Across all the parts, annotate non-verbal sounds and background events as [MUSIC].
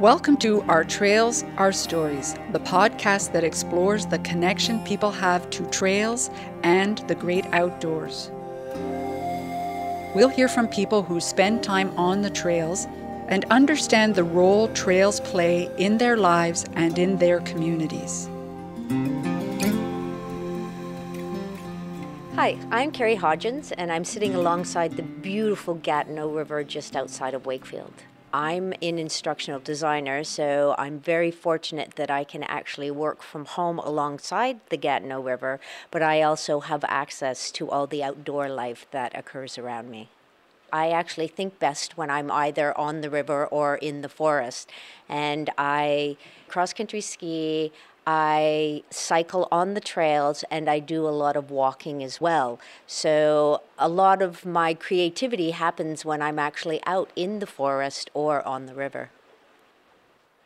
Welcome to Our Trails, Our Stories, the podcast that explores the connection people have to trails and the great outdoors. We'll hear from people who spend time on the trails and understand the role trails play in their lives and in their communities. Hi, I'm Carrie Hodgins, and I'm sitting alongside the beautiful Gatineau River just outside of Wakefield. I'm an instructional designer, so I'm very fortunate that I can actually work from home alongside the Gatineau River, but I also have access to all the outdoor life that occurs around me. I actually think best when I'm either on the river or in the forest. And I cross country ski, I cycle on the trails and I do a lot of walking as well. So, a lot of my creativity happens when I'm actually out in the forest or on the river.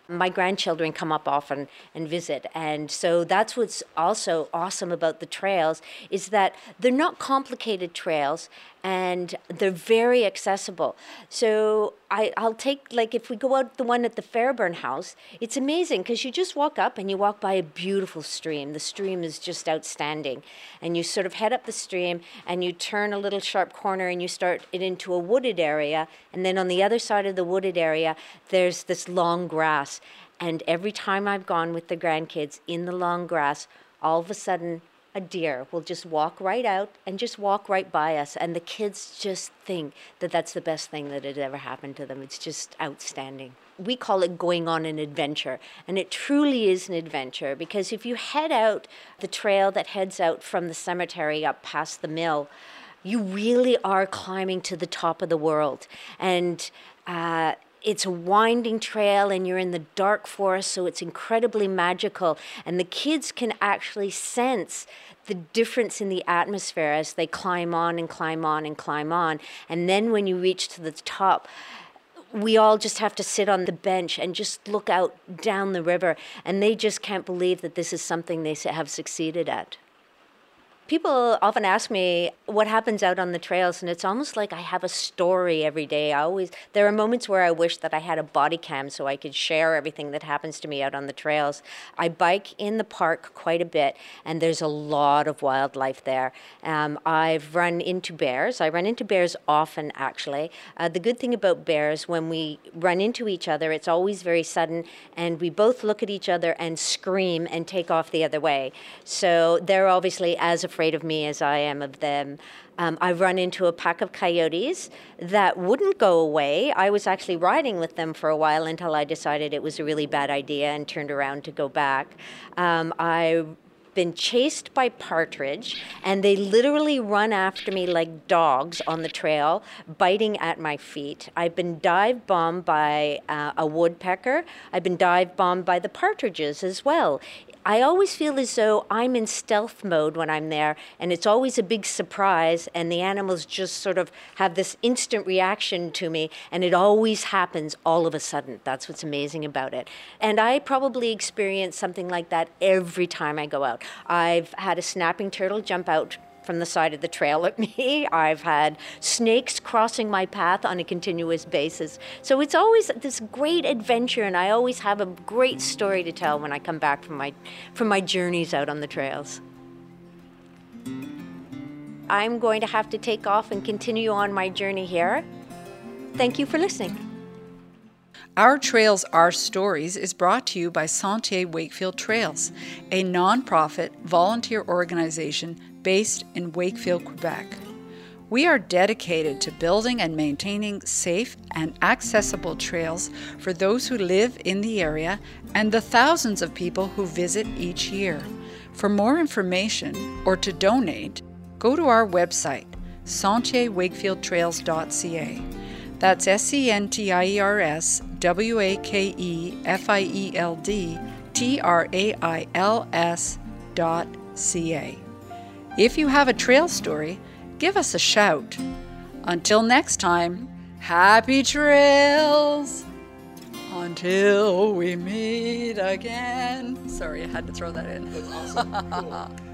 My grandchildren come up often and visit, and so that's what's also awesome about the trails is that they're not complicated trails and they're very accessible. So I, I'll take like if we go out the one at the Fairbairn House, it's amazing because you just walk up and you walk by a beautiful stream. The stream is just outstanding, and you sort of head up the stream and you turn a little sharp corner and you start it into a wooded area, and then on the other side of the wooded area, there's this long grass. And every time I've gone with the grandkids in the long grass, all of a sudden a deer will just walk right out and just walk right by us. And the kids just think that that's the best thing that had ever happened to them. It's just outstanding. We call it going on an adventure. And it truly is an adventure because if you head out the trail that heads out from the cemetery up past the mill, you really are climbing to the top of the world. And uh, it's a winding trail and you're in the dark forest, so it's incredibly magical. And the kids can actually sense the difference in the atmosphere as they climb on and climb on and climb on. And then when you reach to the top, we all just have to sit on the bench and just look out down the river, and they just can't believe that this is something they have succeeded at. People often ask me what happens out on the trails, and it's almost like I have a story every day. I always there are moments where I wish that I had a body cam so I could share everything that happens to me out on the trails. I bike in the park quite a bit, and there's a lot of wildlife there. Um, I've run into bears. I run into bears often, actually. Uh, the good thing about bears, when we run into each other, it's always very sudden, and we both look at each other and scream and take off the other way. So they're obviously as afraid of me as I am of them. Um, I've run into a pack of coyotes that wouldn't go away. I was actually riding with them for a while until I decided it was a really bad idea and turned around to go back. Um, I been chased by partridge and they literally run after me like dogs on the trail biting at my feet i've been dive bombed by uh, a woodpecker i've been dive bombed by the partridges as well I always feel as though I'm in stealth mode when I'm there, and it's always a big surprise, and the animals just sort of have this instant reaction to me, and it always happens all of a sudden. That's what's amazing about it. And I probably experience something like that every time I go out. I've had a snapping turtle jump out from the side of the trail at me. [LAUGHS] I've had snakes crossing my path on a continuous basis. So it's always this great adventure, and I always have a great story to tell when I come back from my, from my journeys out on the trails. I'm going to have to take off and continue on my journey here. Thank you for listening. Our Trails, Our Stories is brought to you by Sentiers Wakefield Trails, a nonprofit volunteer organization based in Wakefield, Quebec. We are dedicated to building and maintaining safe and accessible trails for those who live in the area and the thousands of people who visit each year. For more information or to donate, go to our website, sentierswakefieldtrails.ca. That's S C N T I E R S W A K E F I E L D T R A I L S dot C A. If you have a trail story, give us a shout. Until next time, happy trails! Until we meet again. Sorry, I had to throw that in. That's awesome. cool. [LAUGHS]